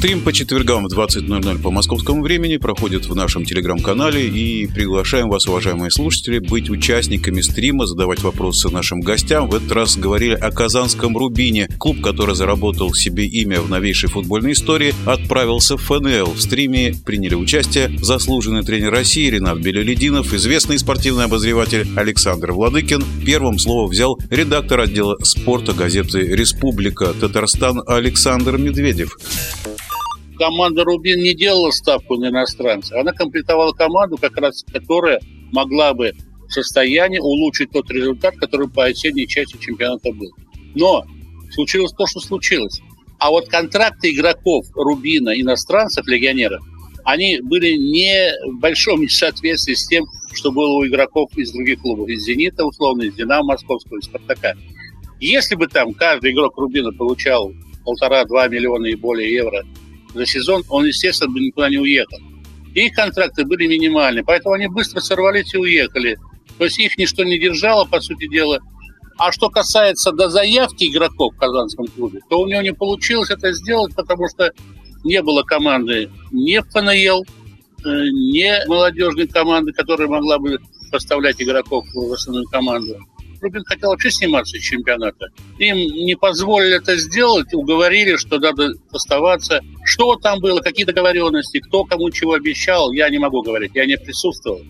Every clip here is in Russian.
Стрим по четвергам в 20.00 по московскому времени проходит в нашем телеграм-канале и приглашаем вас, уважаемые слушатели, быть участниками стрима, задавать вопросы нашим гостям. В этот раз говорили о казанском «Рубине». Клуб, который заработал себе имя в новейшей футбольной истории, отправился в ФНЛ. В стриме приняли участие заслуженный тренер России Ренат Белелединов, известный спортивный обозреватель Александр Владыкин. Первым слово взял редактор отдела спорта газеты «Республика Татарстан» Александр Медведев команда «Рубин» не делала ставку на иностранцев. Она комплектовала команду, как раз которая могла бы в состоянии улучшить тот результат, который по осенней части чемпионата был. Но случилось то, что случилось. А вот контракты игроков «Рубина», иностранцев, легионеров, они были не в большом несоответствии с тем, что было у игроков из других клубов, из «Зенита», условно, из «Динамо» Московского, из «Спартака». Если бы там каждый игрок «Рубина» получал полтора-два миллиона и более евро за сезон, он, естественно, бы никуда не уехал. Их контракты были минимальны, поэтому они быстро сорвались и уехали. То есть их ничто не держало, по сути дела. А что касается до заявки игроков в Казанском клубе, то у него не получилось это сделать, потому что не было команды ни в ФНЛ, э, ни молодежной команды, которая могла бы поставлять игроков в основную команду. Рубин хотел вообще сниматься из чемпионата. Им не позволили это сделать, уговорили, что надо оставаться. Что там было, какие договоренности, кто кому чего обещал, я не могу говорить, я не присутствовал.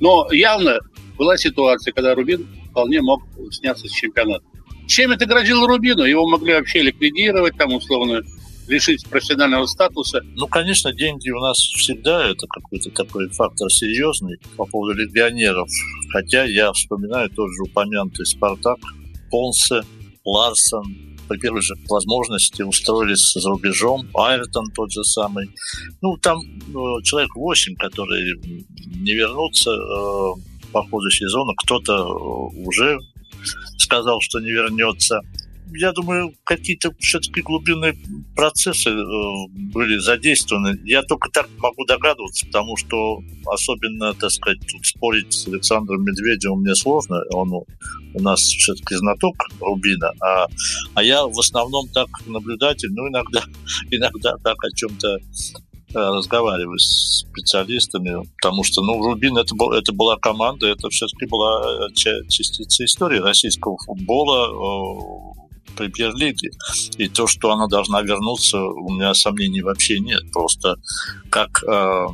Но явно была ситуация, когда Рубин вполне мог сняться с чемпионата. Чем это грозило Рубину? Его могли вообще ликвидировать, там, условно, лишить профессионального статуса. Ну, конечно, деньги у нас всегда это какой-то такой фактор серьезный по поводу легионеров. Хотя я вспоминаю тот же упомянутый «Спартак», Понсе, Ларсон, по первой же возможности устроились за рубежом, Айртон тот же самый. Ну, там э, человек 8, которые не вернутся э, по ходу сезона. Кто-то э, уже сказал, что не вернется я думаю, какие-то все-таки глубинные процессы э, были задействованы. Я только так могу догадываться, потому что особенно, так сказать, тут спорить с Александром Медведевым мне сложно. Он у нас все-таки знаток Рубина, а, а я в основном так наблюдатель, ну, иногда, иногда так о чем-то э, разговариваю с специалистами, потому что, ну, Рубин это, был, это была команда, это все-таки была э, частица истории российского футбола, премьер-лиги. И то, что она должна вернуться, у меня сомнений вообще нет. Просто как э,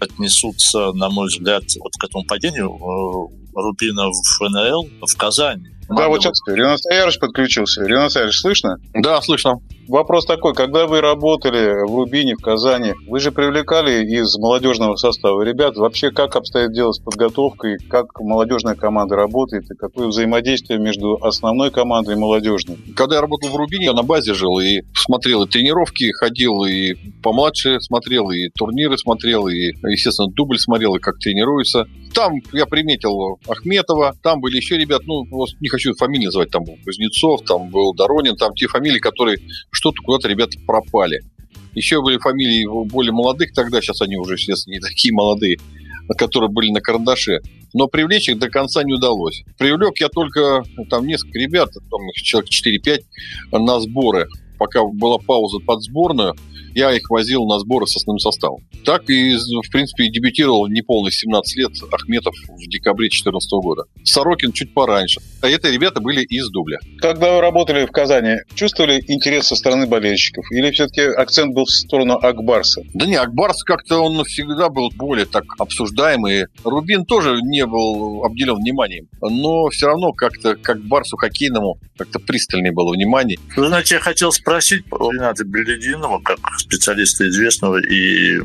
отнесутся, на мой взгляд, вот к этому падению э, Рубина в ФНЛ в Казани. Да, вот сейчас Ренат Саярович подключился. Ренат Саярович, слышно? Да, слышно. Вопрос такой, когда вы работали в Рубине, в Казани, вы же привлекали из молодежного состава ребят, вообще как обстоит дело с подготовкой, как молодежная команда работает и какое взаимодействие между основной командой и молодежной? Когда я работал в Рубине, я на базе жил и смотрел и тренировки, ходил и помладше смотрел, и турниры смотрел, и, естественно, дубль смотрел, и как тренируются. Там я приметил Ахметова, там были еще ребят, ну, не хочу фамилии называть, там был Кузнецов, там был Доронин, там те фамилии, которые что-то куда-то ребята пропали. Еще были фамилии более молодых тогда, сейчас они уже, естественно, не такие молодые, которые были на карандаше. Но привлечь их до конца не удалось. Привлек я только там несколько ребят, там их человек 4-5, на сборы. Пока была пауза под сборную, я их возил на сборы с основным составом. Так и, в принципе, дебютировал неполных 17 лет Ахметов в декабре 2014 года. Сорокин чуть пораньше. А это ребята были из дубля. Когда вы работали в Казани, чувствовали интерес со стороны болельщиков? Или все-таки акцент был в сторону Акбарса? Да не, Акбарс как-то он всегда был более так обсуждаемый. Рубин тоже не был обделен вниманием. Но все равно как-то как Барсу хоккейному как-то пристальнее было внимание. Вы знаете, я хотел спросить Рената Белединова, как специалиста известного, и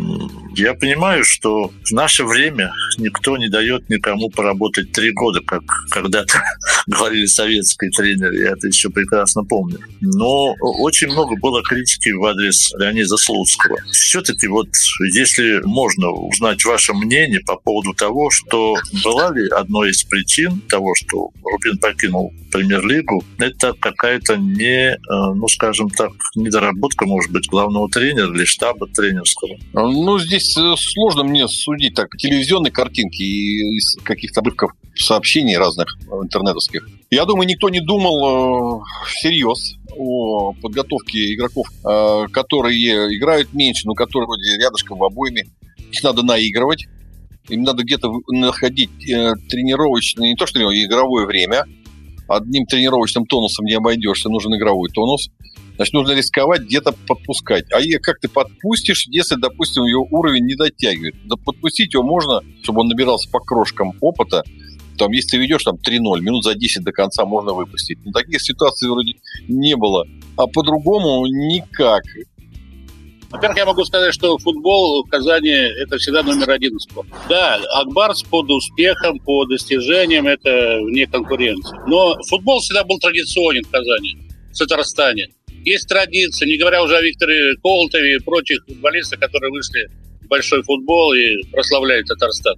я понимаю, что в наше время никто не дает никому поработать три года, как когда-то говорили советские тренеры, я это еще прекрасно помню. Но очень много было критики в адрес Леонида Слуцкого. Все-таки вот если можно узнать ваше мнение по поводу того, что была ли одной из причин того, что Рубин покинул премьер-лигу, это какая-то не, э, ну скажем так, недоработка, может быть, главного тренера или штаба тренерского. Ну, здесь сложно мне судить так телевизионные картинки и из каких-то обрывков сообщений разных интернетовских. Я думаю, никто не думал э, всерьез о подготовке игроков, э, которые играют меньше, но которые вроде рядышком в обойме. Их надо наигрывать. Им надо где-то находить э, тренировочное, не то что тренировочное, игровое время. Одним тренировочным тонусом не обойдешься, нужен игровой тонус. Значит, нужно рисковать где-то подпускать. А как ты подпустишь, если, допустим, ее уровень не дотягивает? Да подпустить его можно, чтобы он набирался по крошкам опыта. Там, если ты ведешь там 3-0, минут за 10 до конца можно выпустить. Но таких ситуаций вроде не было. А по-другому никак. Во-первых, я могу сказать, что футбол в Казани – это всегда номер один спорт. Да, Акбарс под успехом, по достижениям – это вне конкуренции. Но футбол всегда был традиционен в Казани, в Татарстане есть традиция, не говоря уже о Викторе Колтове и прочих футболистах, которые вышли в большой футбол и прославляют Татарстан.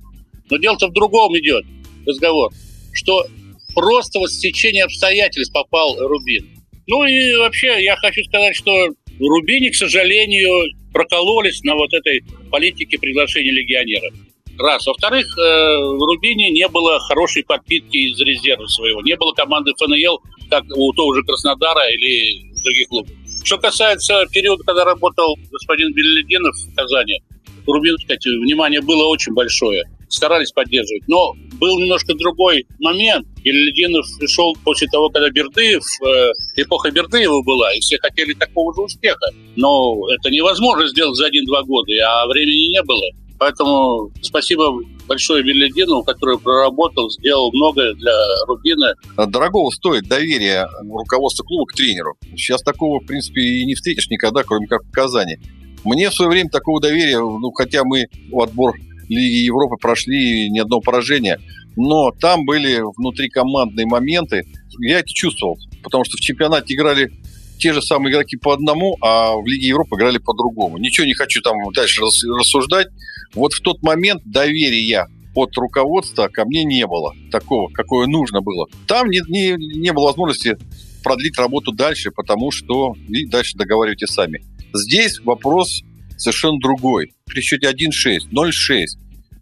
Но дело-то в другом идет разговор, что просто вот стечение обстоятельств попал Рубин. Ну и вообще я хочу сказать, что Рубине, к сожалению, прокололись на вот этой политике приглашения легионеров. Раз. Во-вторых, э, в Рубине не было хорошей подпитки из резерва своего. Не было команды ФНЛ, как у того же Краснодара или других клубов. Что касается периода, когда работал господин Беллидинов в Казани, Рубин, кстати, внимание было очень большое. Старались поддерживать. Но был немножко другой момент. Беллидинов пришел после того, когда Бердыев, э, эпоха Бердыева была, и все хотели такого же успеха. Но это невозможно сделать за один-два года, а времени не было. Поэтому спасибо большое Велидину, который проработал, сделал многое для Рубина. Дорогого стоит доверие руководства клуба к тренеру. Сейчас такого, в принципе, и не встретишь никогда, кроме как в Казани. Мне в свое время такого доверия, ну, хотя мы в отбор Лиги Европы прошли ни одного поражения, но там были внутрикомандные моменты, я это чувствовал, потому что в чемпионате играли те же самые игроки по одному, а в Лиге Европы играли по-другому. Ничего не хочу там дальше рассуждать. Вот в тот момент доверия от руководства ко мне не было такого, какое нужно было. Там не, не, не было возможности продлить работу дальше, потому что и дальше договаривайте сами. Здесь вопрос совершенно другой. При счете 1-6, 0-6,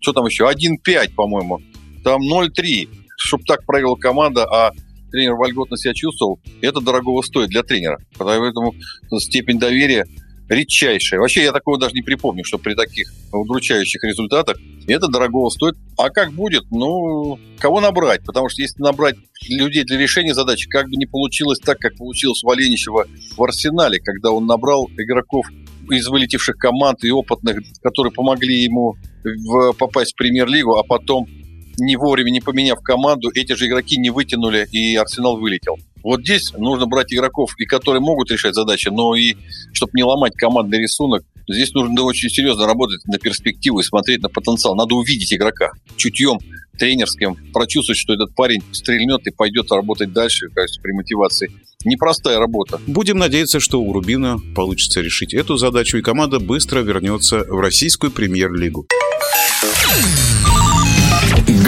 что там еще, 1-5, по-моему, там 0-3. Чтобы так провела команда, а тренер вольготно себя чувствовал, это дорогого стоит для тренера. Поэтому степень доверия редчайшая. Вообще я такого даже не припомню, что при таких удручающих результатах это дорогого стоит. А как будет? Ну, кого набрать? Потому что если набрать людей для решения задачи, как бы не получилось так, как получилось у Оленичева в Арсенале, когда он набрал игроков из вылетевших команд и опытных, которые помогли ему в, попасть в премьер-лигу, а потом не вовремя не поменяв команду, эти же игроки не вытянули, и Арсенал вылетел. Вот здесь нужно брать игроков, и которые могут решать задачи, но и чтобы не ломать командный рисунок, здесь нужно очень серьезно работать на перспективу и смотреть на потенциал. Надо увидеть игрока чутьем тренерским, прочувствовать, что этот парень стрельнет и пойдет работать дальше, кажется, при мотивации. Непростая работа. Будем надеяться, что у Рубина получится решить эту задачу, и команда быстро вернется в российскую премьер-лигу.